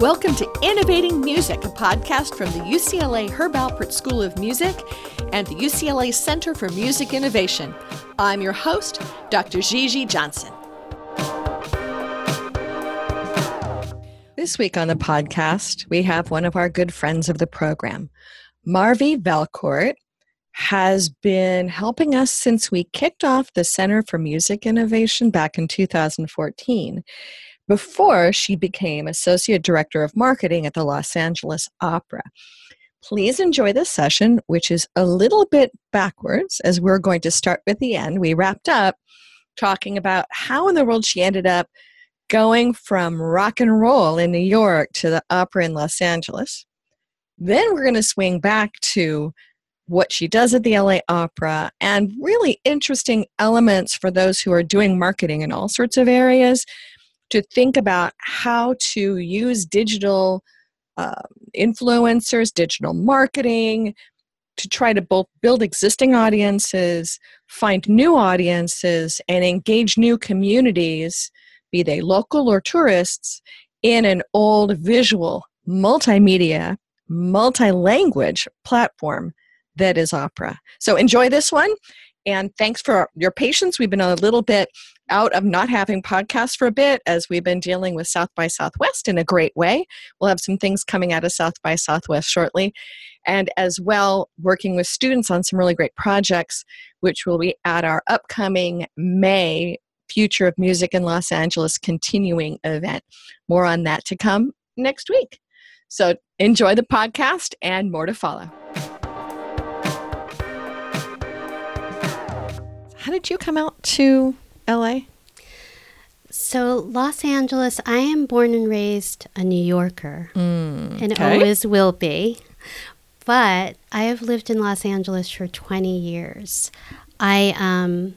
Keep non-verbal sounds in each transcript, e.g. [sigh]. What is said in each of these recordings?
Welcome to Innovating Music, a podcast from the UCLA Herb Alpert School of Music and the UCLA Center for Music Innovation. I'm your host, Dr. Gigi Johnson. This week on the podcast, we have one of our good friends of the program. Marvi Valcourt has been helping us since we kicked off the Center for Music Innovation back in 2014 before she became Associate Director of Marketing at the Los Angeles Opera. Please enjoy this session, which is a little bit backwards, as we're going to start with the end. We wrapped up talking about how in the world she ended up going from rock and roll in New York to the opera in Los Angeles. Then we're going to swing back to what she does at the LA Opera and really interesting elements for those who are doing marketing in all sorts of areas to think about how to use digital uh, influencers, digital marketing, to try to both build existing audiences, find new audiences, and engage new communities, be they local or tourists, in an old visual, multimedia, multi language platform that is opera. So enjoy this one. And thanks for your patience. We've been a little bit out of not having podcasts for a bit as we've been dealing with South by Southwest in a great way. We'll have some things coming out of South by Southwest shortly. And as well, working with students on some really great projects, which will be at our upcoming May Future of Music in Los Angeles continuing event. More on that to come next week. So enjoy the podcast and more to follow. How did you come out to LA? So, Los Angeles, I am born and raised a New Yorker mm, and okay. always will be. But I have lived in Los Angeles for 20 years. I, um,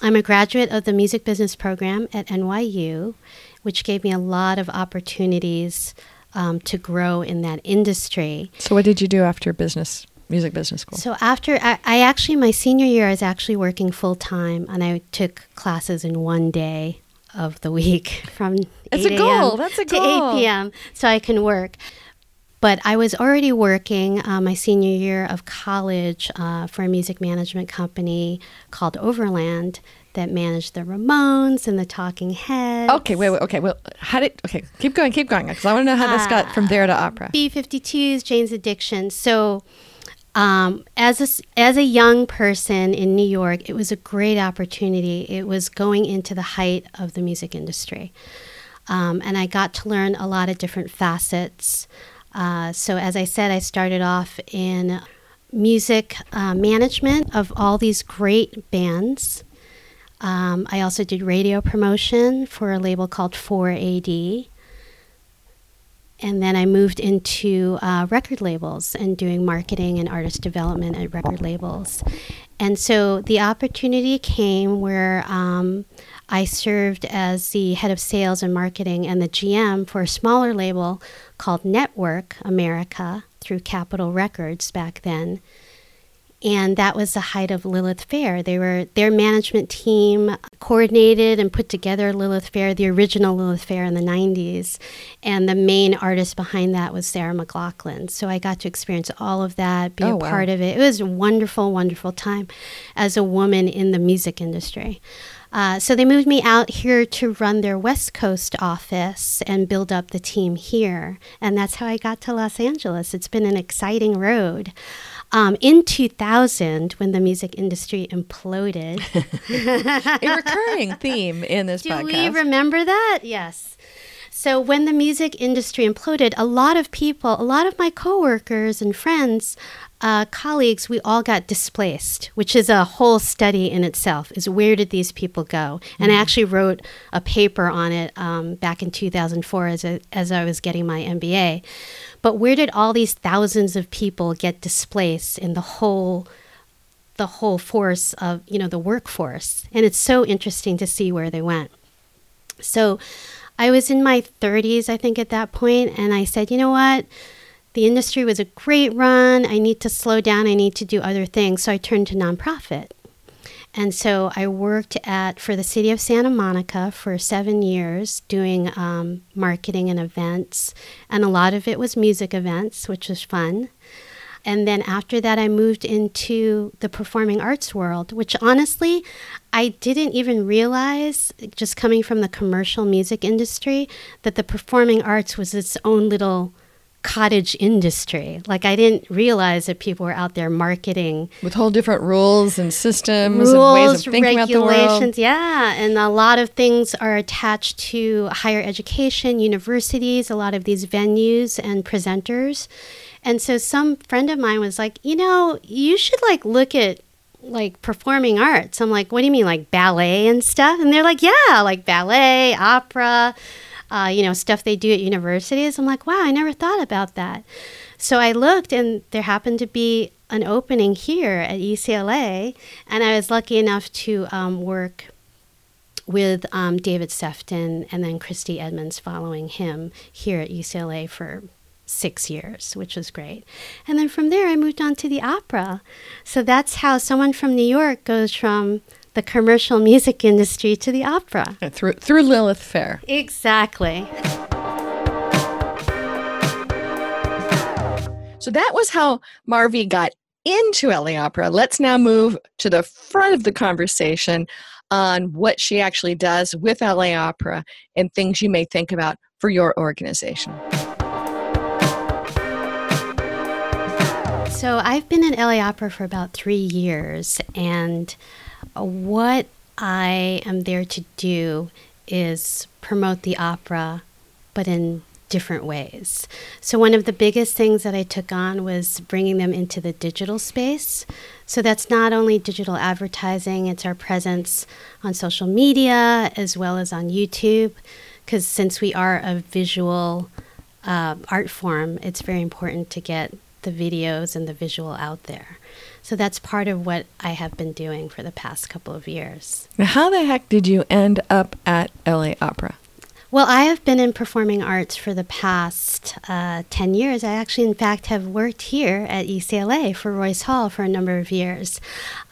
I'm a graduate of the music business program at NYU, which gave me a lot of opportunities um, to grow in that industry. So, what did you do after business? Music business school? So after I, I, actually my senior year I was actually working full time and I took classes in one day of the week [laughs] from That's 8 a goal. That's a goal. to 8 p.m. so I can work. But I was already working uh, my senior year of college uh, for a music management company called Overland that managed the Ramones and the Talking Heads. Okay, wait, wait, okay. Well, how did? Okay, keep going, keep going, because I want to know how this got from there to opera. B52s, Jane's Addiction. So um, as a, as a young person in New York, it was a great opportunity. It was going into the height of the music industry. Um, and I got to learn a lot of different facets. Uh, so, as I said, I started off in music uh, management of all these great bands. Um, I also did radio promotion for a label called 4AD and then I moved into uh, record labels and doing marketing and artist development at record labels. And so the opportunity came where um, I served as the head of sales and marketing and the GM for a smaller label called Nettwerk America through Capitol Records back then and that was the height of Lilith Fair. They were their management team coordinated and put together Lilith Fair, the original Lilith Fair in the 90s, and the main artist behind that was Sarah McLachlan. So I got to experience all of that, be oh, a wow. part of it. It was a wonderful, wonderful time as a woman in the music industry. Uh, so they moved me out here to run their West Coast office and build up the team here. And that's how I got to Los Angeles. It's been an exciting road. Um, in 2000, when the music industry imploded, [laughs] a recurring theme in this podcast. do podcast. we remember that? Yes. So when the music industry imploded, a lot of people, a lot of my coworkers and friends, uh, colleagues, we all got displaced, which is a whole study in itself. Is where did these people go? And I actually wrote a paper on it um, back in 2004 as a, as I was getting my MBA. But where did all these thousands of people get displaced in the whole the whole force of you know the workforce? And it's so interesting to see where they went. So I was in my 30s, I think, at that point, and I said, you know what? The industry was a great run. I need to slow down. I need to do other things. So I turned to nonprofit. And so I worked at for the city of Santa Monica for seven years doing um, marketing and events, and a lot of it was music events, which was fun. And then after that, I moved into the performing arts world, which honestly, I didn't even realize, just coming from the commercial music industry, that the performing arts was its own little cottage industry. Like I didn't realize that people were out there marketing with whole different rules and systems rules, and ways of thinking about the regulations. Yeah, and a lot of things are attached to higher education, universities, a lot of these venues and presenters. And so some friend of mine was like, "You know, you should like look at like performing arts." I'm like, "What do you mean like ballet and stuff?" And they're like, "Yeah, like ballet, opera, uh, you know, stuff they do at universities. I'm like, wow, I never thought about that. So I looked, and there happened to be an opening here at UCLA, and I was lucky enough to um, work with um, David Sefton and then Kristy Edmunds following him here at UCLA for six years, which was great. And then from there, I moved on to the opera. So that's how someone from New York goes from the commercial music industry to the opera. Through, through Lilith Fair. Exactly. So that was how Marvy got into LA Opera. Let's now move to the front of the conversation on what she actually does with LA Opera and things you may think about for your organization. So I've been in LA Opera for about three years, and what I am there to do is promote the opera, but in different ways. So, one of the biggest things that I took on was bringing them into the digital space. So, that's not only digital advertising, it's our presence on social media as well as on YouTube. Because since we are a visual uh, art form, it's very important to get the videos and the visual out there. So that's part of what I have been doing for the past couple of years. Now, how the heck did you end up at LA Opera? Well, I have been in performing arts for the past uh, 10 years. I actually, in fact, have worked here at UCLA for Royce Hall for a number of years.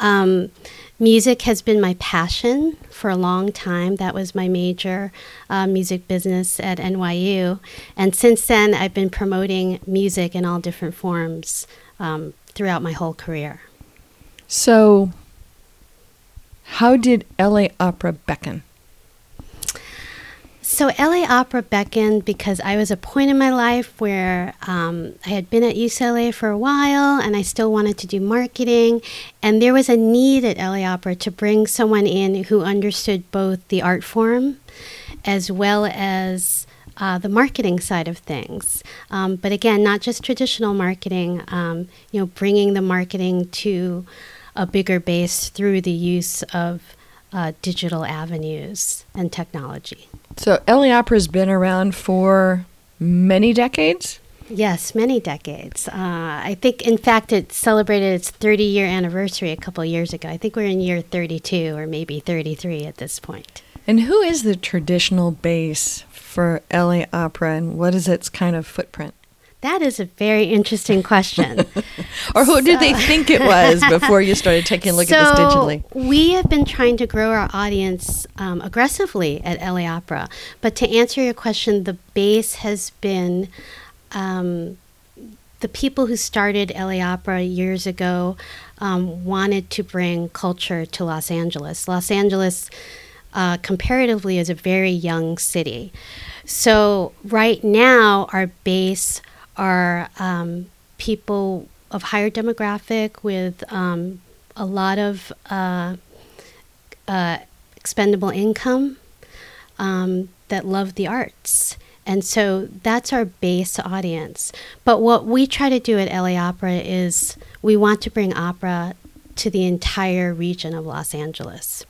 Um, music has been my passion for a long time. That was my major uh, music business at NYU. And since then, I've been promoting music in all different forms um, throughout my whole career. So, how did LA Opera beckon? So, LA Opera beckoned because I was a point in my life where um, I had been at UCLA for a while and I still wanted to do marketing. And there was a need at LA Opera to bring someone in who understood both the art form as well as uh, the marketing side of things. Um, but again, not just traditional marketing, um, you know, bringing the marketing to a bigger base through the use of uh, digital avenues and technology. So, LA Opera has been around for many decades? Yes, many decades. Uh, I think, in fact, it celebrated its 30 year anniversary a couple years ago. I think we're in year 32 or maybe 33 at this point. And who is the traditional base for LA Opera and what is its kind of footprint? That is a very interesting question. [laughs] or who so, did they think it was before you started taking a look so at this digitally? We have been trying to grow our audience um, aggressively at LA Opera. But to answer your question, the base has been um, the people who started LA Opera years ago um, wanted to bring culture to Los Angeles. Los Angeles, uh, comparatively, is a very young city. So, right now, our base are um, people of higher demographic with um, a lot of uh, uh, expendable income um, that love the arts. And so that's our base audience. But what we try to do at LA Opera is we want to bring opera to the entire region of Los Angeles.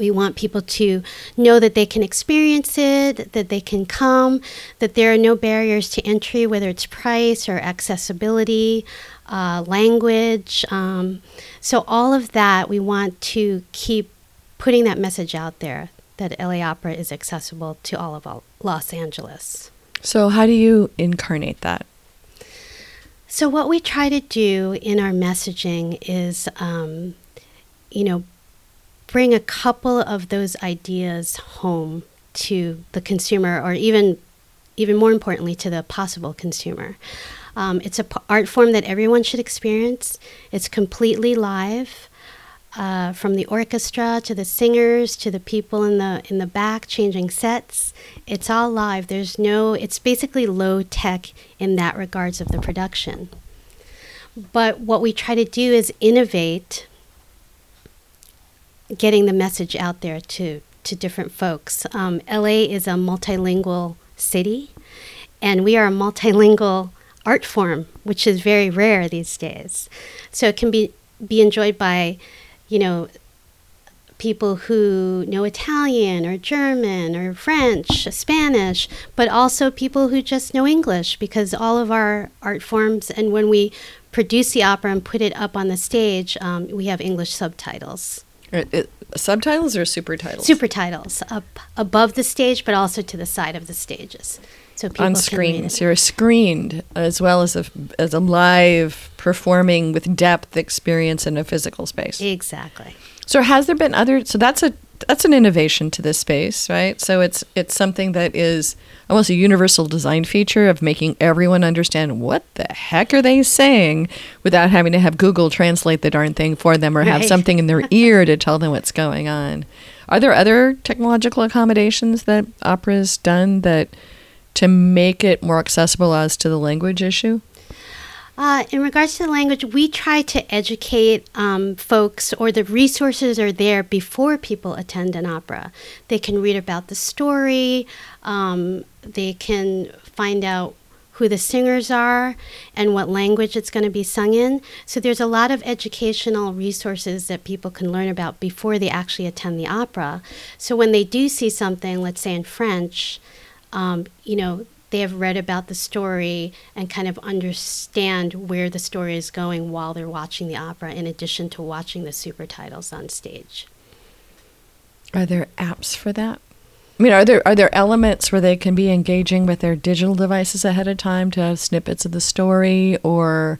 We want people to know that they can experience it, that they can come, that there are no barriers to entry, whether it's price or accessibility, uh, language. Um, so, all of that, we want to keep putting that message out there that LA Opera is accessible to all of Los Angeles. So, how do you incarnate that? So, what we try to do in our messaging is, um, you know, bring a couple of those ideas home to the consumer, or even even more importantly, to the possible consumer. Um, it's an p- art form that everyone should experience. It's completely live, uh, from the orchestra to the singers to the people in the in the back changing sets. It's all live. There's no. It's basically low tech in that regards of the production. But what we try to do is innovate, getting the message out there to to different folks. Um, LA is a multilingual city, and we are a multilingual art form, which is very rare these days. So it can be be enjoyed by, you know, people who know Italian or German or French, Spanish, but also people who just know English because all of our art forms and when we produce the opera and put it up on the stage, um, we have English subtitles. It, it, subtitles or super titles? Super titles up above the stage, but also to the side of the stages. So people on screen. So you're screened as well as a, as a live performing with depth experience in a physical space. Exactly. So has there been other? So that's a that's an innovation to this space, right? So it's it's something that is almost a universal design feature of making everyone understand what the heck are they saying without having to have Google translate the darn thing for them or have something in their [laughs] ear to tell them what's going on. Are there other technological accommodations that opera's done that to make it more accessible as to the language issue? Uh, in regards to the language, we try to educate um, folks, or the resources are there before people attend an opera. They can read about the story, um, they can find out who the singers are and what language it's going to be sung in. So there's a lot of educational resources that people can learn about before they actually attend the opera. So when they do see something, let's say in French, um, you know, they have read about the story and kind of understand where the story is going while they're watching the opera, in addition to watching the super titles on stage. Are there apps for that? I mean, are there are there elements where they can be engaging with their digital devices ahead of time to have snippets of the story or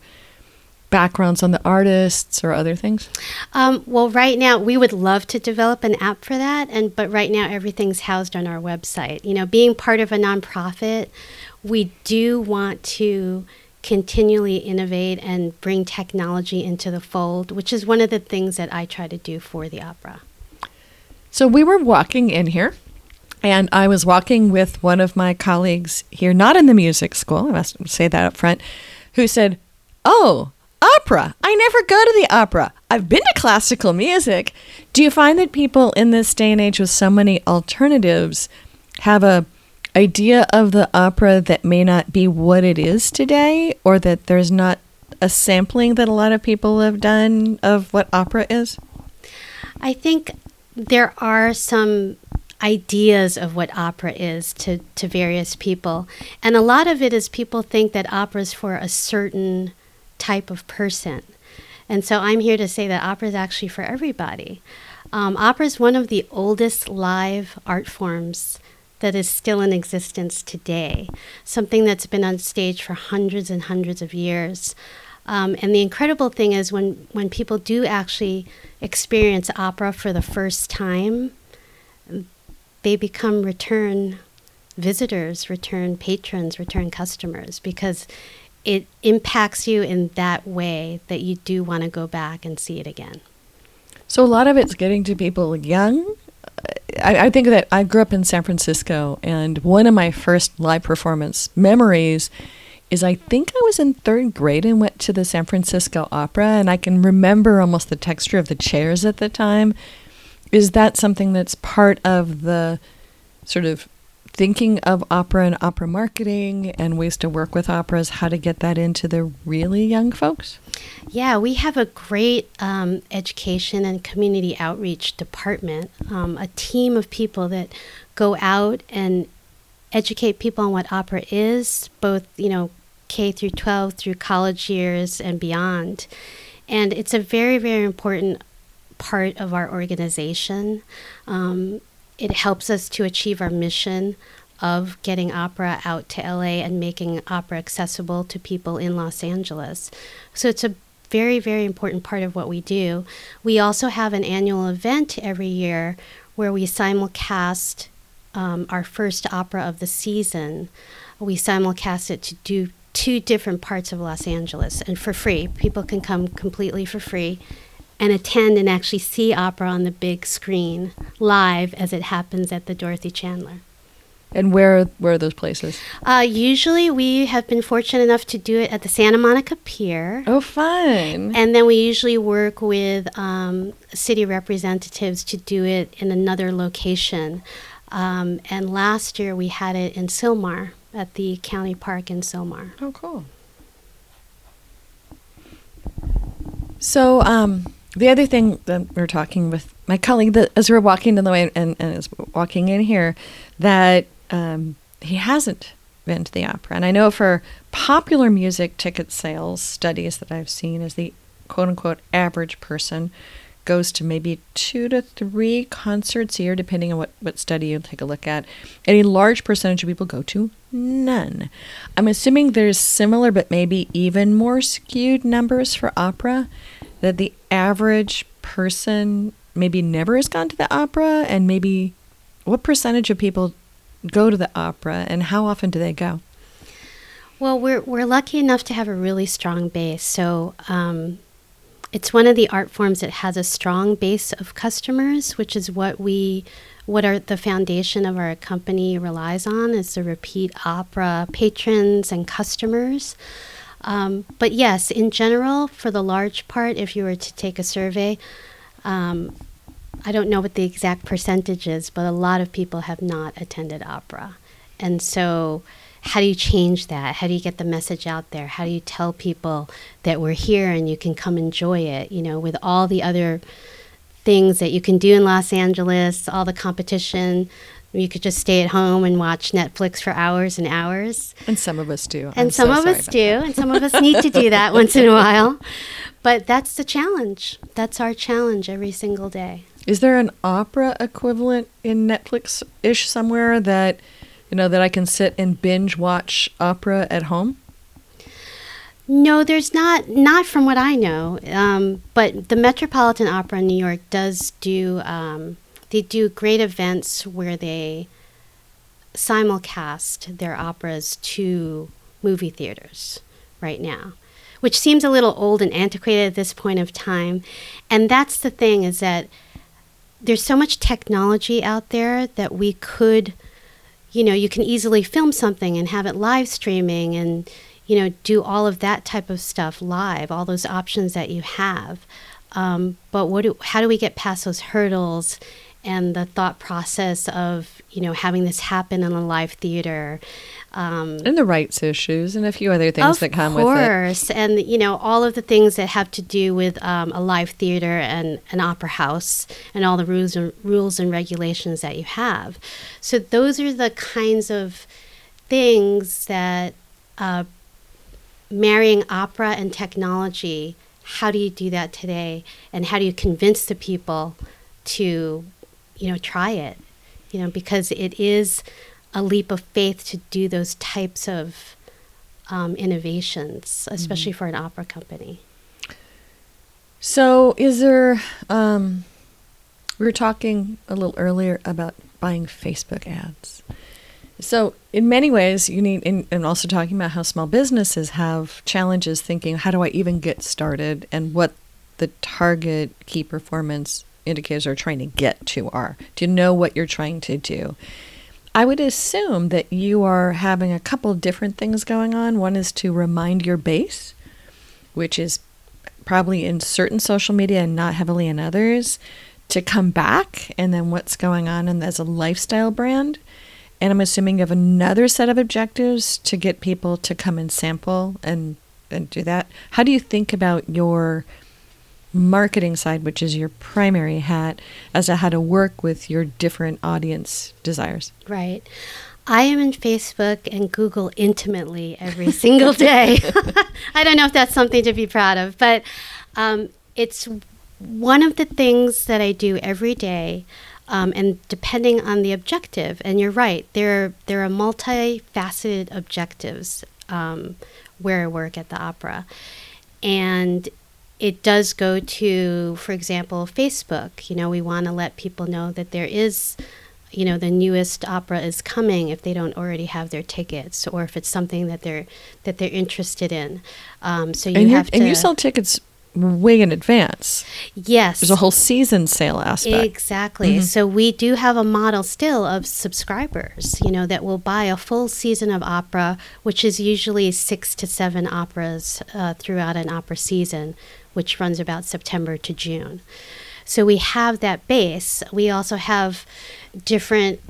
backgrounds on the artists or other things? Um, well, right now we would love to develop an app for that, and but right now everything's housed on our website. You know, being part of a nonprofit, we do want to continually innovate and bring technology into the fold, which is one of the things that I try to do for the opera. So we were walking in here. And I was walking with one of my colleagues here, not in the music school, I must say that up front, who said, Oh, opera. I never go to the opera. I've been to classical music. Do you find that people in this day and age with so many alternatives have a idea of the opera that may not be what it is today or that there's not a sampling that a lot of people have done of what opera is? I think there are some ideas of what opera is to, to various people. And a lot of it is people think that opera is for a certain type of person. And so I'm here to say that opera is actually for everybody. Um, opera is one of the oldest live art forms that is still in existence today, something that's been on stage for hundreds and hundreds of years. Um, and the incredible thing is when, when people do actually experience opera for the first time, they become return visitors, return patrons, return customers because it impacts you in that way that you do want to go back and see it again. So a lot of it's getting to people young. Uh, I, I, think that I grew up in San Francisco, and one of my first live performance memories is I think I was in third grade and went to the San Francisco Opera, and I can remember almost the texture of the chairs at the time. Is that something that's part of the sort of thinking of opera and opera marketing and ways to work with operas, how to get that into the really young folks? Yeah, we have a great um, education and community outreach department, um, a team of people that go out and educate people on what opera is, both, you know, K through 12 through college years and beyond. And it's a very, very important part of our organization. Um, it helps us to achieve our mission of getting opera out to LA and making opera accessible to people in Los Angeles. So it's a very, very important part of what we do. We also have an annual event every year where we simulcast um, our first opera of the season. We simulcast it to do two different parts of Los Angeles and for free. People can come completely for free and attend and actually see opera on the big screen live as it happens at the Dorothy Chandler. And where where are those places? Uh, usually, we have been fortunate enough to do it at the Santa Monica Pier. Oh, fun! And then we usually work with um, city representatives to do it in another location. Um, and last year we had it in Sylmar at the county park in Sylmar. Oh, cool. So, um, the other thing that we are talking with my colleague that as we are walking in the way and, and is walking in here, that um, he hasn't been to the opera. And I know for popular music ticket sales studies that I've seen, is the quote unquote average person goes to maybe two to three concerts a year, depending on what, what study you take a look at. And a large percentage of people go to none. I'm assuming there's similar, but maybe even more skewed numbers for opera, that the average person maybe never has gone to the opera, and maybe what percentage of people go to the opera, and how often do they go? Well, we're we're lucky enough to have a really strong base. So um, it's one of the art forms that has a strong base of customers, which is what we what are the foundation of our company relies on is the repeat opera patrons and customers. Um, but yes, in general, for the large part, if you were to take a survey, um, I don't know what the exact percentage is, but a lot of people have not attended opera. And so, how do you change that? How do you get the message out there? How do you tell people that we're here and you can come enjoy it? You know, with all the other things that you can do in Los Angeles, all the competition, you could just stay at home and watch Netflix for hours and hours. And some of us do. And I'm some so of us do. That. And some of us need to do that [laughs] once in a while. But that's the challenge. That's our challenge every single day. Is there an opera equivalent in Netflix ish somewhere that you know that I can sit and binge watch opera at home? No, there's not. Not from what I know. Um, but the Metropolitan Opera in New York does do. Um, they do great events where they simulcast their operas to movie theaters right now which seems a little old and antiquated at this point of time. And that's the thing is that there's so much technology out there that we could you know you can easily film something and have it live streaming and you know do all of that type of stuff live all those options that you have. Um, but what do, how do we get past those hurdles and the thought process of you know having this happen in a live theater um, and the rights issues and a few other things that come course. with it. Of course, and you know all of the things that have to do with um, a live theater and an opera house and all the rules and rules and regulations that you have. So those are the kinds of things that uh, marrying opera and technology. How do you do that today, and how do you convince the people to, you know, try it? You know, because it is a leap of faith to do those types of um, innovations, especially mm-hmm. for an opera company. So, is there? Um, we were talking a little earlier about buying Facebook ads. So, in many ways, you need, in, and also talking about how small businesses have challenges thinking, how do I even get started, and what the target key performance indicators are trying to get to are. Do you know what you're trying to do? I would assume that you are having a couple different things going on. One is to remind your base, which is probably in certain social media and not heavily in others, to come back and then what's going on and as a lifestyle brand. And I'm assuming you have another set of objectives to get people to come and sample and, and do that. How do you think about your marketing side, which is your primary hat, as to how to work with your different audience desires. Right. I am in Facebook and Google intimately every single day. [laughs] I don't know if that's something to be proud of, but um, it's one of the things that I do every day. Um, and depending on the objective, and you're right, there there are multifaceted objectives um, where I work at the opera, and it does go to, for example, Facebook. You know, we want to let people know that there is, you know, the newest opera is coming if they don't already have their tickets, or if it's something that they're that they're interested in. Um, so you and have to. and you sell tickets way in advance. Yes. There's a whole season sale aspect. Exactly. Mm-hmm. So we do have a model still of subscribers, you know, that will buy a full season of opera, which is usually six to seven operas uh, throughout an opera season, which runs about September to June. So we have that base. We also have different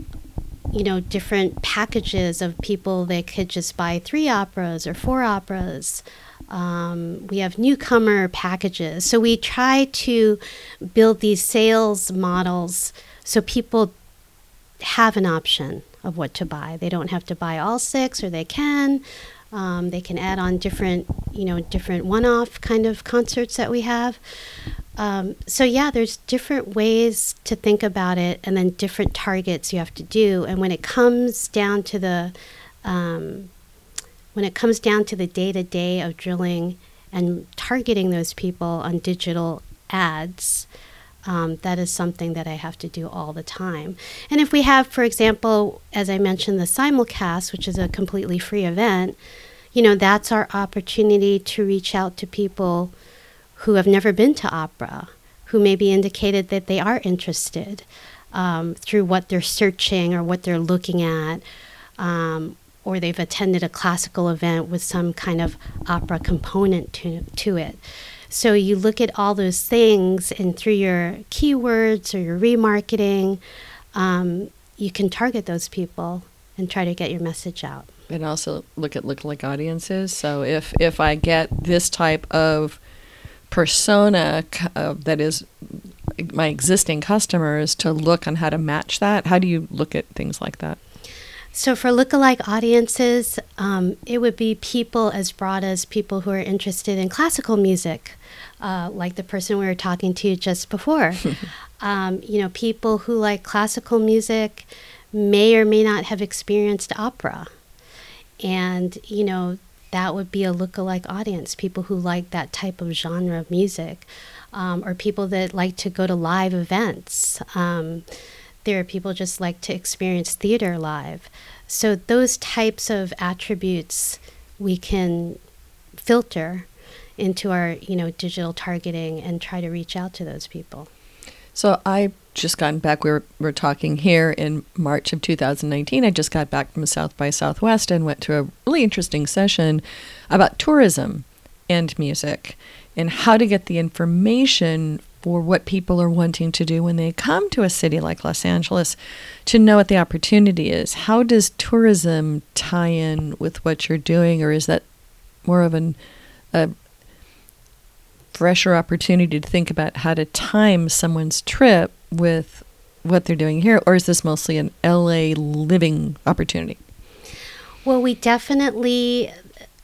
you know different packages of people that could just buy three operas or four operas um, we have newcomer packages. So we try to build these sales models so people have an option of what to buy. They don't have to buy all six, or they can. Um, they can add on different, you know, different one-off kind of concerts that we have. Um, so yeah, there's different ways to think about it, and then different targets you have to do. And when it comes down to the um, when it comes down to the day to day of drilling and targeting those people on digital ads, um, that is something that I have to do all the time. And if we have, for example, as I mentioned, the simulcast, which is a completely free event, you know, that's our opportunity to reach out to people who have never been to opera, who maybe indicated that they are interested um, through what they're searching or what they're looking at. Um, or they've attended a classical event with some kind of opera component to, to it. So you look at all those things, and through your keywords or your remarketing, um, you can target those people and try to get your message out. And also look at lookalike audiences. So if if I get this type of persona uh, that is my existing customers to look on how to match that, how do you look at things like that? So, for lookalike audiences, um, it would be people as broad as people who are interested in classical music, uh, like the person we were talking to just before. [laughs] um, you know, people who like classical music may or may not have experienced opera. And, you know, that would be a lookalike audience, people who like that type of genre of music, um, or people that like to go to live events. Um, there are people just like to experience theater live. So those types of attributes we can filter into our, you know, digital targeting and try to reach out to those people. So I just gotten back. We were, we were talking here in March of 2019. I just got back from South by Southwest and went to a really interesting session about tourism and music and how to get the information for what people are wanting to do when they come to a city like Los Angeles to know what the opportunity is. How does tourism tie in with what you're doing, or is that more of an, a fresher opportunity to think about how to time someone's trip with what they're doing here, or is this mostly an LA living opportunity? Well, we definitely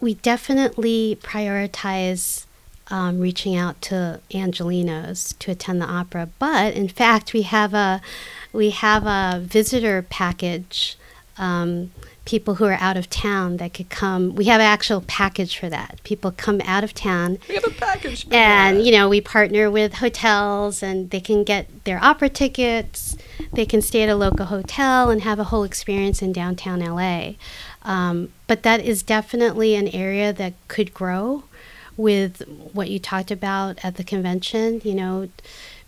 we definitely prioritize um, reaching out to Angelinos to attend the opera. But in fact, we have a we have a visitor package. Um, people who are out of town that could come. We have an actual package for that. People come out of town. We have a package. and that. you know, we partner with hotels, and they can get their opera tickets. They can stay at a local hotel and have a whole experience in downtown LA. Um, but that is definitely an area that could grow with what you talked about at the convention. You know,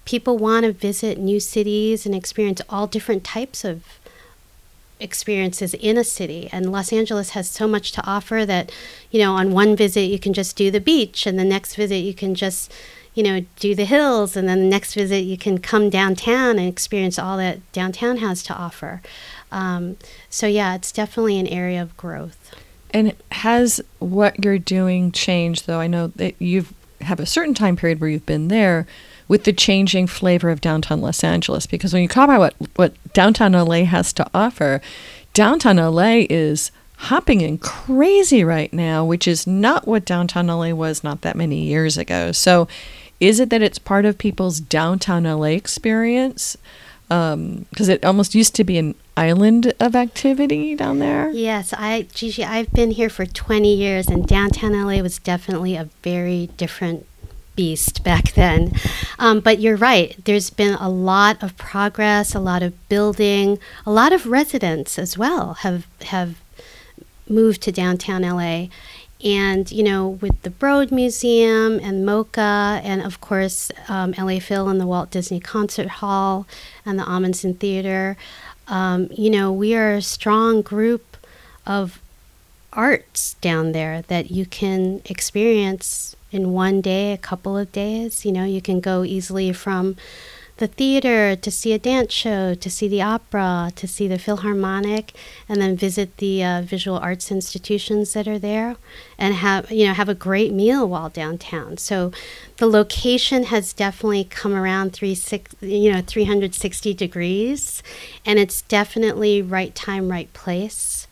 people want to visit new cities and experience all different types of experiences in a city. And Los Angeles has so much to offer that you know on one visit you can just do the beach and the next visit you can just you know do the hills and then the next visit you can come downtown and experience all that downtown has to offer. Um, so yeah it's definitely an area of growth. And has what you're doing changed, though? I know that you have have a certain time period where you've been there with the changing flavor of downtown Los Angeles. Because when you talk about what, what downtown LA has to offer, downtown LA is hopping and crazy right now, which is not what downtown LA was not that many years ago. So, is it that it's part of people's downtown LA experience? Because um, it almost used to be an island of activity down there? Yes, I Gigi, I've been here for 20 years and downtown LA was definitely a very different beast back then. Um, but you're right. There's been a lot of progress, a lot of building, a lot of residents as well have have moved to downtown LA. And, you know, with the Broad Museum and MoCA, and of course, um, LA Phil and the Walt Disney Concert Hall and the Ahmanson Theater, um, you know, we are a strong group of arts down there that you can experience in one day, a couple of days. You know, you can go easily from the theater to see a dance show, to see the opera, to see the Philharmonic, and then visit the uh, visual arts institutions that are there, and have you know have a great meal while downtown. So, the location has definitely come around three six you know 360 degrees, and it's definitely right time, right place,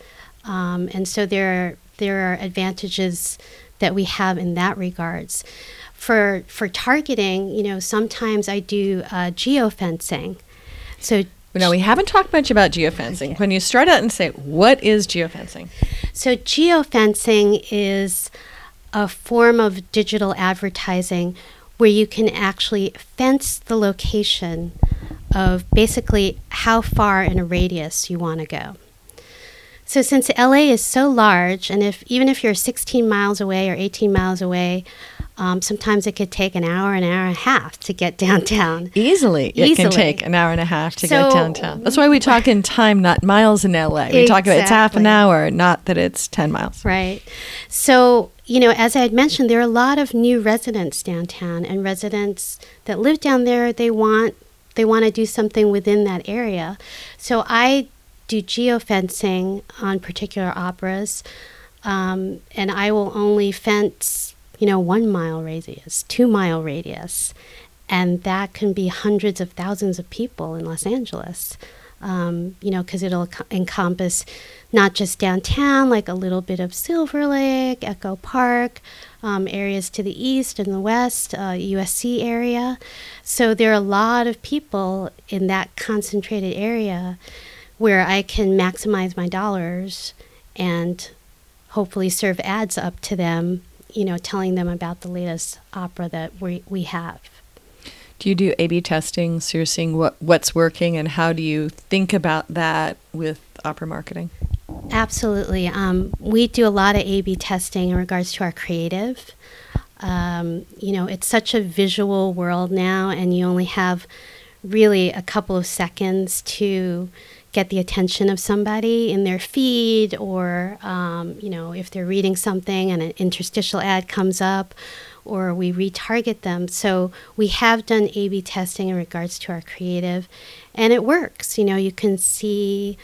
um, and so there are there are advantages that we have in that regards for for targeting, you know, sometimes I do uh, geofencing. So no, we haven't talked much about geofencing. Okay. When you start out and say, what is geofencing? So geofencing is a form of digital advertising where you can actually fence the location of basically how far in a radius you want to go. So since LA is so large, and if even if you're 16 miles away or 18 miles away, um, sometimes it could take an hour, an hour and a half to get [laughs] downtown. Easily, it can take an hour and a half to so, get downtown. That's why we talk in time, not miles in LA. We exactly. talk about it's half an hour, not that it's 10 miles. Right. So, you know, as I had mentioned, there are a lot of new residents downtown, and residents that live down there, they want they want to do something within that area. So I do geofencing on particular operas, um, and I will only fence you know, one mile radius, two mile radius. And that can be hundreds of thousands of people in Los Angeles, um, you know, because it'll encompass not just downtown, like a little bit of Silver Lake, Echo Park, um, areas to the east and the west, uh, USC area. So there are a lot of people in that concentrated area where I can maximize my dollars and hopefully serve ads up to them you know, telling them about the latest opera that we, we have. Do you do A/B testing? So you're seeing what what's working, and how do you think about that with opera marketing? Absolutely. Um, we do a lot of A/B testing in regards to our creative. Um, you know, it's such a visual world now, and you only have really a couple of seconds to get the attention of somebody in their feed or um, you know if they're reading something and an interstitial ad comes up or we retarget them. So we have done a b testing in regards to our creative and it works. You know you can see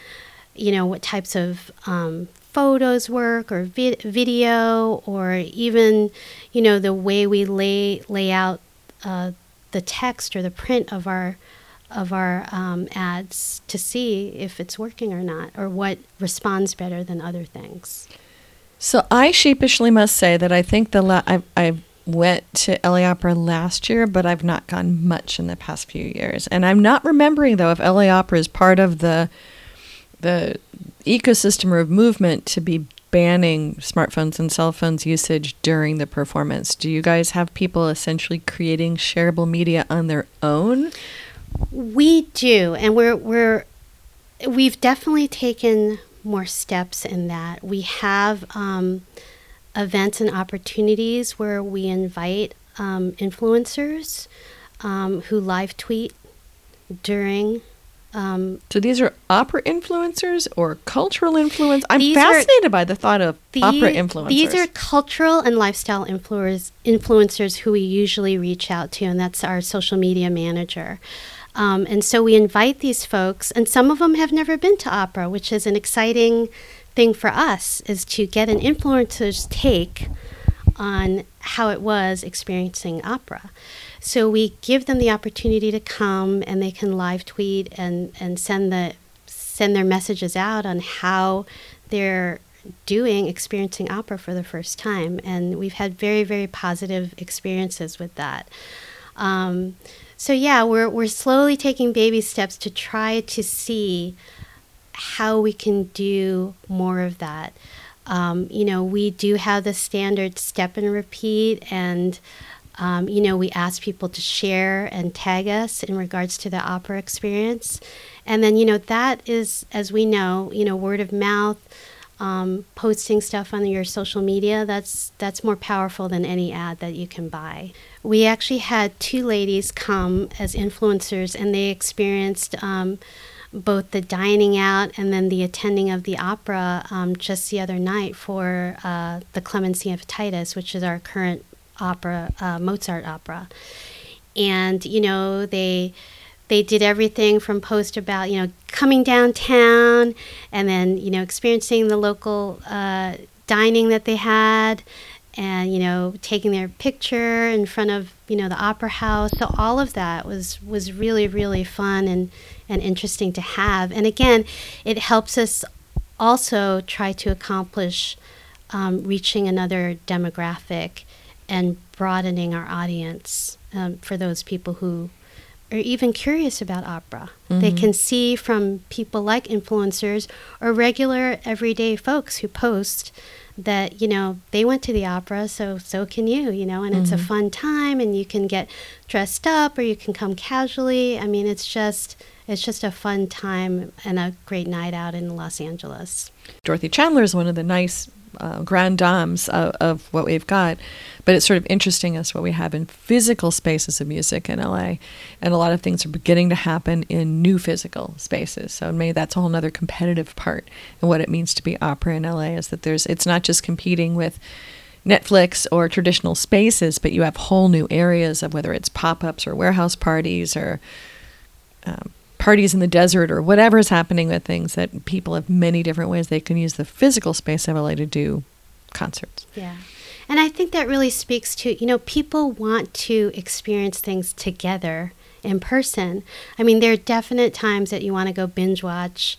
you know what types of um, photos work or vi- video or even you know the way we lay lay out uh, the text or the print of our of our um, ads to see if it's working or not, or what responds better than other things. So I sheepishly must say that I think the la- I, I went to LA Opera last year, but I've not gone much in the past few years, and I'm not remembering though if LA Opera is part of the the ecosystem or movement to be banning smartphones and cell phones usage during the performance. Do you guys have people essentially creating shareable media on their own? We do, and we're we're we've definitely taken more steps in that. We have um, events and opportunities where we invite um, influencers um, who live tweet during. Um, so these are opera influencers or cultural influencers. I'm fascinated are, by the thought of the, opera influencers. These are cultural and lifestyle influencers, influencers who we usually reach out to, and that's our social media manager. Um, and so we invite these folks, and some of them have never been to opera, which is an exciting thing for us, is to get an influencer's take on how it was experiencing opera. So we give them the opportunity to come, and they can live tweet and, and send the send their messages out on how they're doing experiencing opera for the first time and we've had very very positive experiences with that um, so yeah, we're we're slowly taking baby steps to try to see how we can do more of that. Um, you know, we do have the standard step and repeat, and Um, you know, we ask people to share and tag us in regards to the opera experience. And then, you know, that is, as we know, you know, word of mouth, um, posting stuff on your social media, that's, that's more powerful than any ad that you can buy. We actually had two ladies come as influencers and they experienced um, both the dining out and then the attending of the opera um, just the other night for uh, the Clemency of Titus, which is our current opera, uh, Mozart opera. And, you know, they they did everything from post about you know coming downtown and then you know experiencing the local uh, dining that they had and you know taking their picture in front of you know the opera house. So all of that was was really really fun and and interesting to have. And again it helps us also try to accomplish um, reaching another demographic and broadening our audience um, for those people who are even curious about opera. Mm-hmm. They can see from people like influencers or regular everyday folks who post that you know they went to the opera so so can you you know and mm-hmm. it's a mm-hmm. fun time and you can get dressed up or you can come casually i mean it's just it's just a fun time and a great night out in los angeles dorothy chandler is one of the nice uh, grand dames of, of, what we've got. But it's sort of interesting as what we have in physical spaces of music in LA. And a lot of things are beginning to happen in new physical spaces. So maybe that's a whole other competitive part and what it means to be opera in LA is that there's it's not just competing with Netflix or traditional spaces, but you have whole new areas of whether it's pop ups or warehouse parties or um, parties in the desert or whatever is happening with things that people have many different ways they can use the physical space of LA to do concerts. Yeah. And I think that really speaks to, you know, people want to experience things together in person. I mean, there are definite times that you want to go binge watch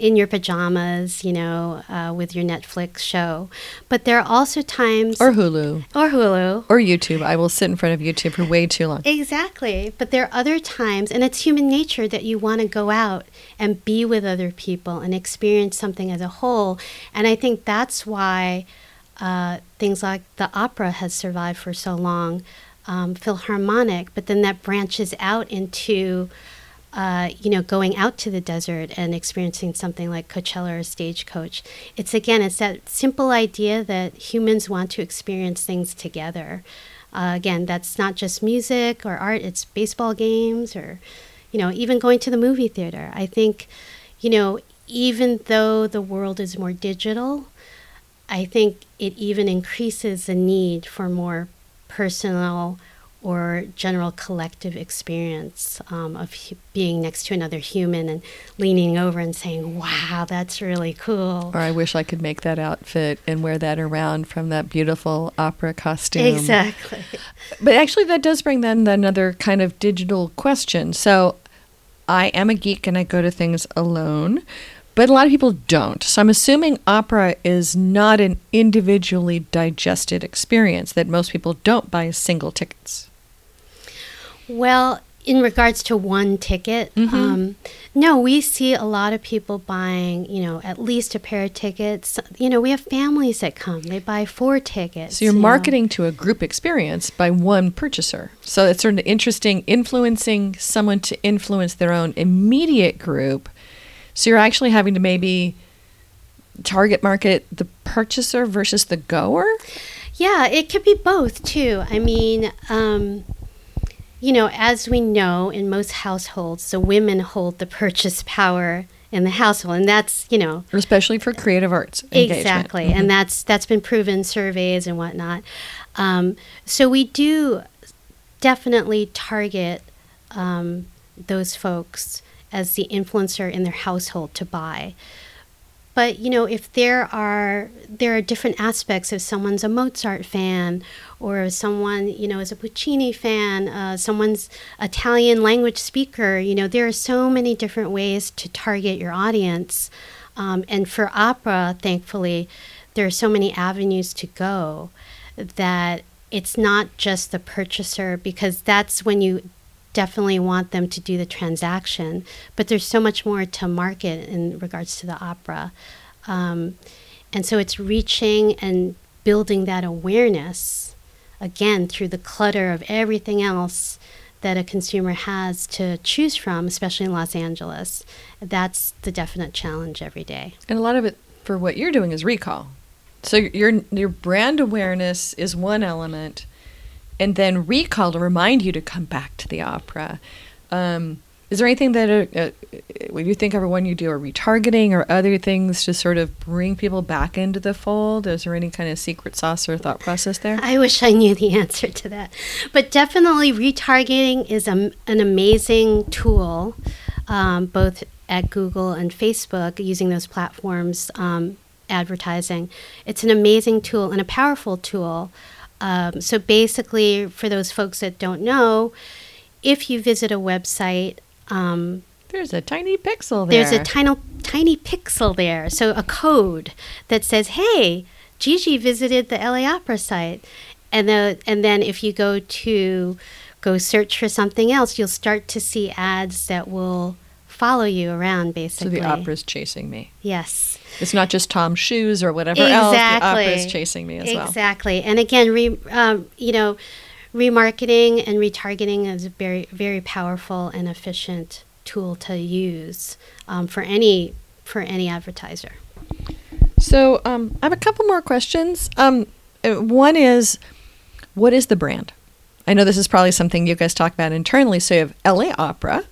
in your pajamas, you know, uh, with your Netflix show. But there are also times. Or Hulu. Or Hulu. Or YouTube. I will sit in front of YouTube for way too long. Exactly. But there are other times, and it's human nature that you want to go out and be with other people and experience something as a whole. And I think that's why uh, things like the opera has survived for so long, um, Philharmonic, but then that branches out into uh, you know, going out to the desert and experiencing something like Coachella or Stagecoach. It's again, it's that simple idea that humans want to experience things together. Uh, again, that's not just music or art; it's baseball games or, you know, even going to the movie theater. I think, you know, even though the world is more digital, I think it even increases the need for more personal or general collective experience um, of hu- being next to another human and leaning over and saying, wow, that's really cool. Or I wish I could make that outfit and wear that around from that beautiful opera costume. Exactly. But actually, that does bring then another kind of digital question. So I am a geek and I go to things alone. But a lot of people don't. So I'm assuming opera is not an individually digested experience, that most people don't buy single tickets. Well, in regards to one ticket, mm-hmm. um, no, we see a lot of people buying, you know, at least a pair of tickets. You know, we have families that come; they buy four tickets. So you're you marketing know. to a group experience by one purchaser. So it's sort of interesting, influencing someone to influence their own immediate group. So you're actually having to maybe target market the purchaser versus the goer. Yeah, it could be both too. I mean. Um, you know, as we know in most households, the women hold the purchase power in the household, and that's you know, especially for creative arts. Exactly, mm-hmm. and that's that's been proven surveys and whatnot. Um, so we do definitely target um, those folks as the influencer in their household to buy. But you know, if there are there are different aspects. If someone's a Mozart fan, or someone you know is a Puccini fan, uh, someone's Italian language speaker, you know, there are so many different ways to target your audience. Um, and for opera, thankfully, there are so many avenues to go that it's not just the purchaser because that's when you definitely want them to do the transaction. But there's so much more to market in regards to the opera. Um, and so it's reaching and building that awareness again through the clutter of everything else that a consumer has to choose from, especially in Los Angeles. That's the definite challenge every day. And a lot of it for what you're doing is recall. So your your brand awareness is one element, and then recall to remind you to come back to the opera. Um, is there anything that uh, uh, when you think of when you do a retargeting or other things to sort of bring people back into the fold? Is there any kind of secret sauce or thought process there? I wish I knew the [laughs] answer to that, but definitely retargeting is a, an amazing tool, um, both at Google and Facebook using those platforms. Um, advertising. It's an amazing tool and a powerful tool. Um, so basically, for those folks that don't know, if you visit a website um, there's a tiny pixel there. There's a tiny tiny pixel there. So a code that says, "Hey, Gigi visited the LA Opera site," and the and then if you go to go search for something else, you'll start to see ads that will follow you around. Basically, so the opera's chasing me. Yes. It's not just Tom's shoes or whatever exactly. else. The opera's chasing me as exactly. well. Exactly. And again, re, um, you know remarketing and retargeting is a very very powerful and efficient tool to use um, for any for any advertiser. So um, I have a couple more questions. Um, uh, one is, what is the brand? I know this is probably something you guys talk about internally. So you have LA Opera,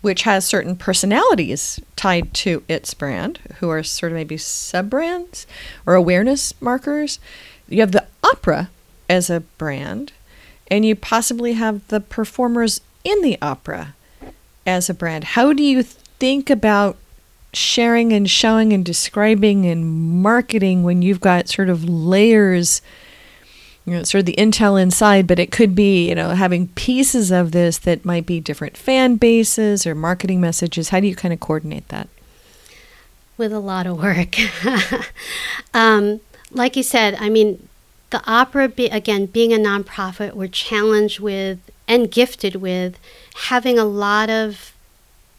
which has certain personalities tied to its brand, who are sort of maybe sub brands or awareness markers. You have the opera as a brand, and you possibly have the performers in the opera as a brand. How do you think about sharing and showing and describing and marketing when you've got sort of layers, you know, sort of the intel inside, but it could be, you know, having pieces of this that might be different fan bases or marketing messages. How do you kind of coordinate that? With a lot of work. [laughs] um, like you said, I mean, the opera, be, again, being a nonprofit, we're challenged with and gifted with having a lot of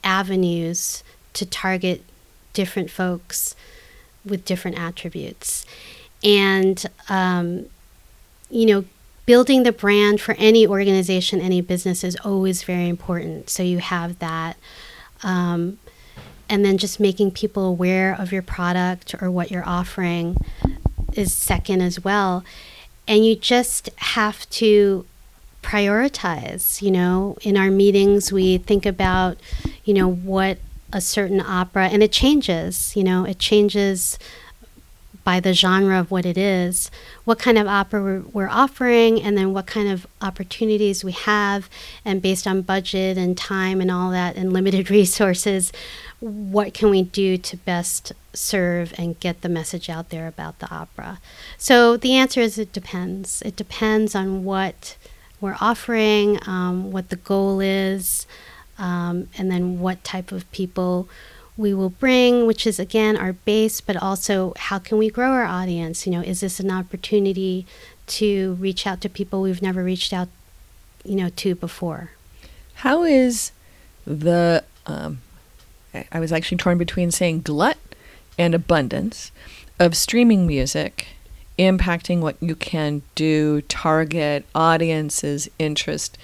avenues to target different folks with different attributes. And, um, you know, building the brand for any organization, any business is always very important. So you have that. Um, and then just making people aware of your product or what you're offering is second as well. And you just have to prioritize. You know, in our meetings, we think about, you know, what a certain opera, and it changes, you know, it changes by the genre of what it is, what kind of opera we're, offering, and then what kind of opportunities we have, and based on budget and time and all that, and limited [laughs] resources, what can we do to best serve and get the message out there about the opera? So the answer is it depends. It depends on what we're offering, um, what the goal is, um, and then what type of people we will bring, which is again our base, but also how can we grow our audience? You know, is this an opportunity to reach out to people we've never reached out, you know, to before? How is the um, I was actually torn between saying glut and abundance of streaming music impacting what you can do, target audiences, interest.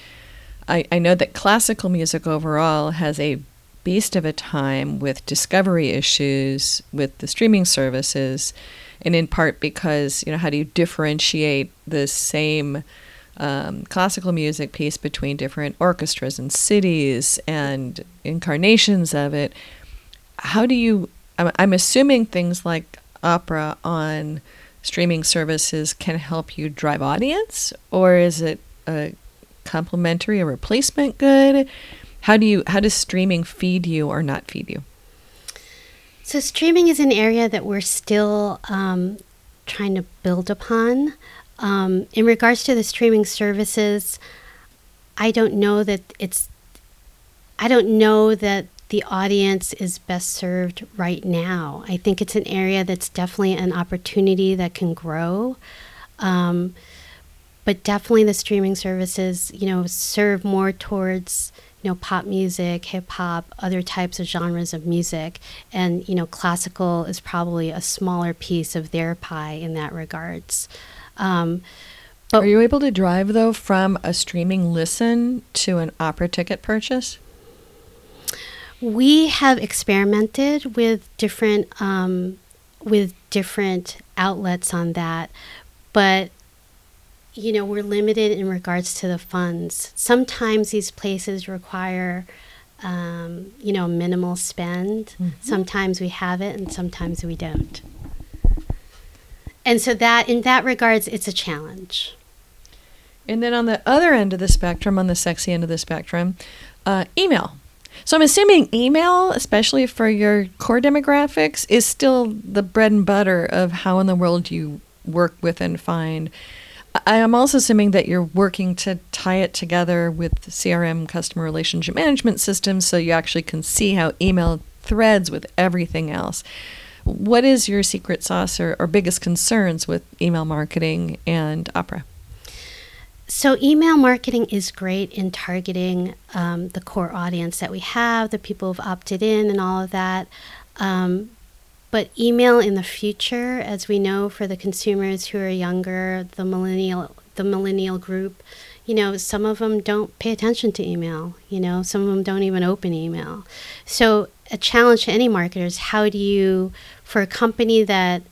I, I know that classical music overall has a beast of a time with discovery issues with the streaming services, and in part because, you know, how do you differentiate the same um, classical music piece between different orchestras and cities and incarnations of it. How do you? I'm, I'm assuming things like opera on streaming services can help you drive audience, or is it a complementary, a replacement good? How do you? How does streaming feed you or not feed you? So streaming is an area that we're still um, trying to build upon. Um, in regards to the streaming services, I don't know that it's, I don't know that the audience is best served right now. I think it's an area that's definitely an opportunity that can grow. Um, but definitely the streaming services, you know, serve more towards, you know, pop music, hip hop, other types of genres of music. And, you know, classical is probably a smaller piece of their pie in that regards. Um, But Are you able to drive though from a streaming listen to an opera ticket purchase? We have experimented with different um, with different outlets on that, but you know we're limited in regards to the funds. Sometimes these places require um, you know minimal spend. Mm-hmm. Sometimes we have it, and sometimes we don't. And so that in that regards, it's a challenge. And then on the other end of the spectrum, on the sexy end of the spectrum, uh, email. So I'm assuming email, especially for your core demographics, is still the bread and butter of how in the world you work with and find. I am also assuming that you're working to tie it together with CRM customer relationship management systems so you actually can see how email threads with everything else. What is your secret sauce or, or biggest concerns with email marketing and opera? So, email marketing is great in targeting um, the core audience that we have, the people who've opted in, and all of that. Um, but email in the future, as we know, for the consumers who are younger, the millennial, the millennial group, you know, some of them don't pay attention to email. You know, some of them don't even open email. So, a challenge to any marketer is how do you, for a company that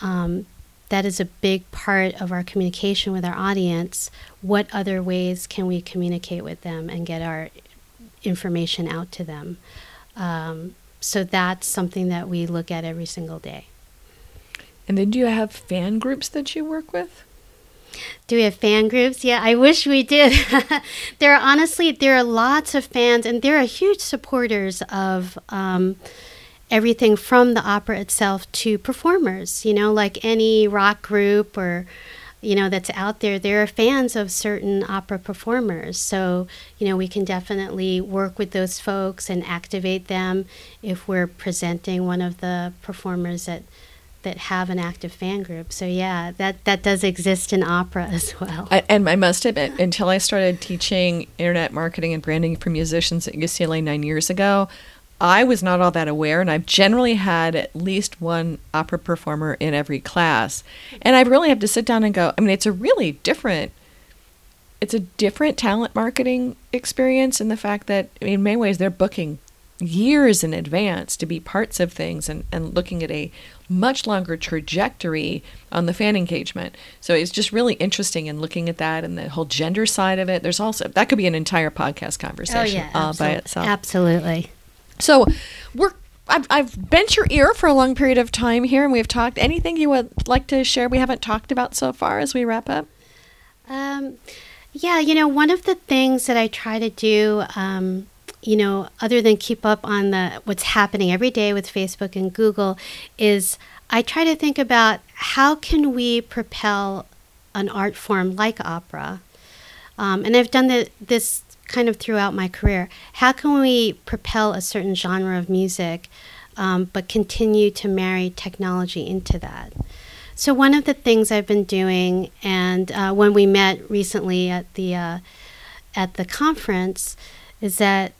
um, that is a big part of our communication with our audience. What other ways can we communicate with them and get our information out to them? Um, so that's something that we look at every single day. And then do you have fan groups that you work with? Do we have fan groups? Yeah, I wish we did. [laughs] there are honestly there are lots of fans, and there are huge supporters of um, everything from the opera itself to performers, you know, like any rock group or you know that's out there there are fans of certain opera performers. So you know we can definitely work with those folks and activate them if we're presenting one of the performers that that have an active fan group. So yeah that that does exist in opera as well. I, and i must admit until i started teaching internet marketing and branding for musicians at ucla nine years ago I was not all that aware, and I've generally had at least one opera performer in every class. And I really have to sit down and go, I mean, it's a really different it's a different talent marketing experience in the fact that I mean, in many ways they're booking years in advance to be parts of things and, and looking at a much longer trajectory on the fan engagement. So it's just really interesting in looking at that and the whole gender side of it. There's also that could be an entire podcast conversation oh, yeah, uh, by itself. Absolutely. So we're I've, I've bent your ear for a long period of time here, and we've talked. Anything you would like to share we haven't talked about so far as we wrap up? Um, yeah, you know, one of the things that I try to do, um, you know, other than keep up on the what's happening every day with Facebook and Google, is I try to think about how can we propel an art form like opera. Um, and I've done the, this kind of throughout my career. How can we propel a certain genre of music, um, but continue to marry technology into that? So one of the things I've been doing, and uh, when we met recently at the uh, at the conference, is that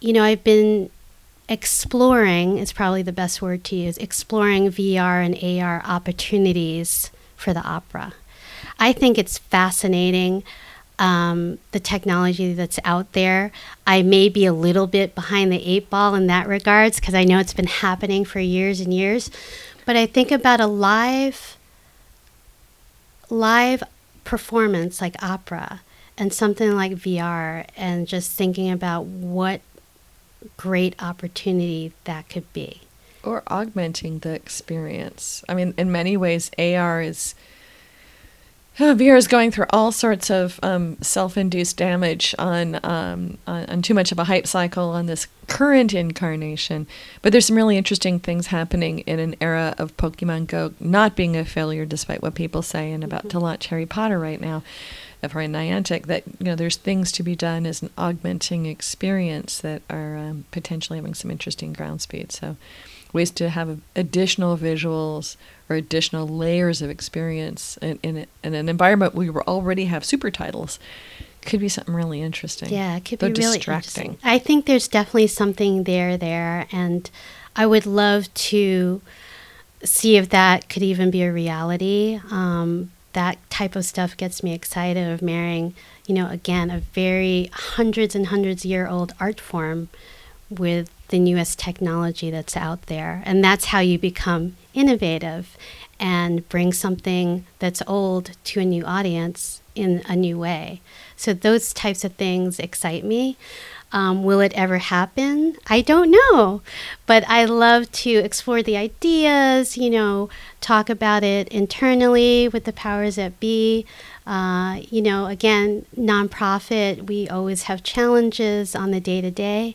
you know I've been exploring is probably the best word to use exploring VR and AR opportunities for the opera. I think it's fascinating um, the technology that's out there. I may be a little bit behind the eight ball in that regards because I know it's been happening for years and years. But I think about a live live performance like opera and something like VR and just thinking about what great opportunity that could be. Or augmenting the experience. I mean, in many ways, AR is VR is going through all sorts of um, self-induced damage on, um, on, on too much of a hype cycle on this current incarnation. But there's some really interesting things happening in an era of Pokemon Go not being a failure, despite what people say, and about mm-hmm. to launch Harry Potter right now, of for Niantic. That you know, there's things to be done as an augmenting experience that are um, potentially having some interesting ground speed. So ways to have additional visuals or additional layers of experience in, in, in an environment where we already have super titles could be something really interesting. Yeah, it could be really distracting. interesting. I think there's definitely something there there, and I would love to see if that could even be a reality. Um, that type of stuff gets me excited of marrying, you know, again, a very hundreds and hundreds year old art form with the newest technology that's out there. And that's how you become innovative and bring something that's old to a new audience in a new way. So those types of things excite me. Um, will it ever happen? I don't know. But I love to explore the ideas, you know, talk about it internally with the powers that be. Uh, you know, again, nonprofit, we always have challenges on the day to day.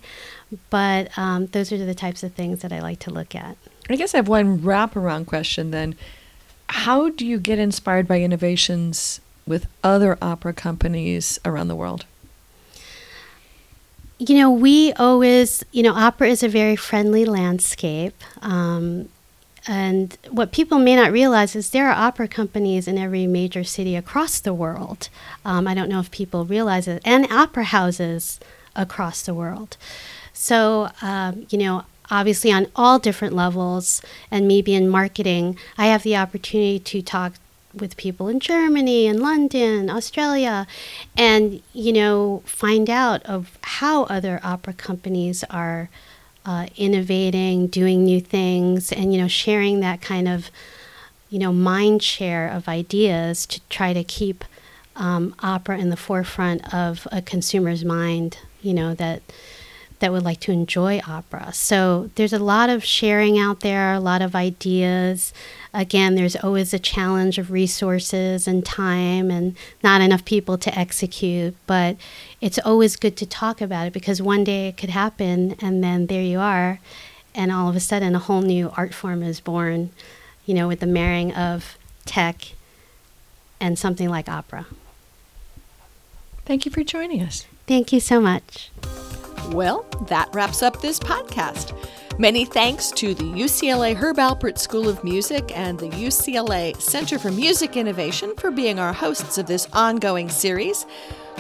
But um, those are the types of things that I like to look at. I guess I have one wraparound question then. How do you get inspired by innovations with other opera companies around the world? You know, we always, you know, opera is a very friendly landscape. Um, and what people may not realize is there are opera companies in every major city across the world. Um, I don't know if people realize it, and opera houses across the world. So, um, you know, obviously on all different levels, and maybe in marketing, I have the opportunity to talk with people in Germany and London, Australia, and you know find out of how other opera companies are uh, innovating, doing new things, and you know sharing that kind of you know mind share of ideas to try to keep um, opera in the forefront of a consumer's mind. You know that that would like to enjoy opera. So there's a lot of sharing out there, a lot of ideas. Again, there's always a challenge of resources and time and not enough people to execute, but it's always good to talk about it because one day it could happen and then there you are and all of a sudden a whole new art form is born, you know, with the marrying of tech and something like opera. Thank you for joining us. Thank you so much. Well, that wraps up this podcast. Many thanks to the UCLA Herb Alpert School of Music and the UCLA Center for Music Innovation for being our hosts of this ongoing series.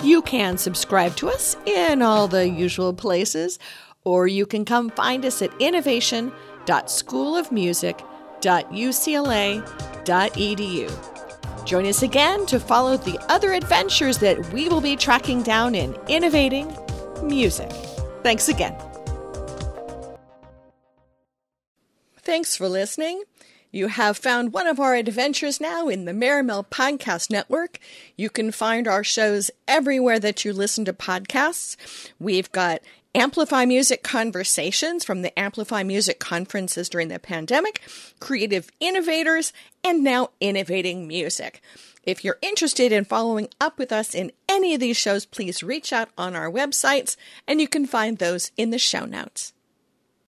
You can subscribe to us in all the usual places, or you can come find us at innovation.schoolofmusic.ucla.edu. Join us again to follow the other adventures that we will be tracking down in innovating music. Thanks again. Thanks for listening. You have found one of our adventures now in the Maremel Podcast Network. You can find our shows everywhere that you listen to podcasts. We've got Amplify Music Conversations from the Amplify Music conferences during the pandemic, Creative Innovators, and now Innovating Music. If you're interested in following up with us in any of these shows, please reach out on our websites and you can find those in the show notes.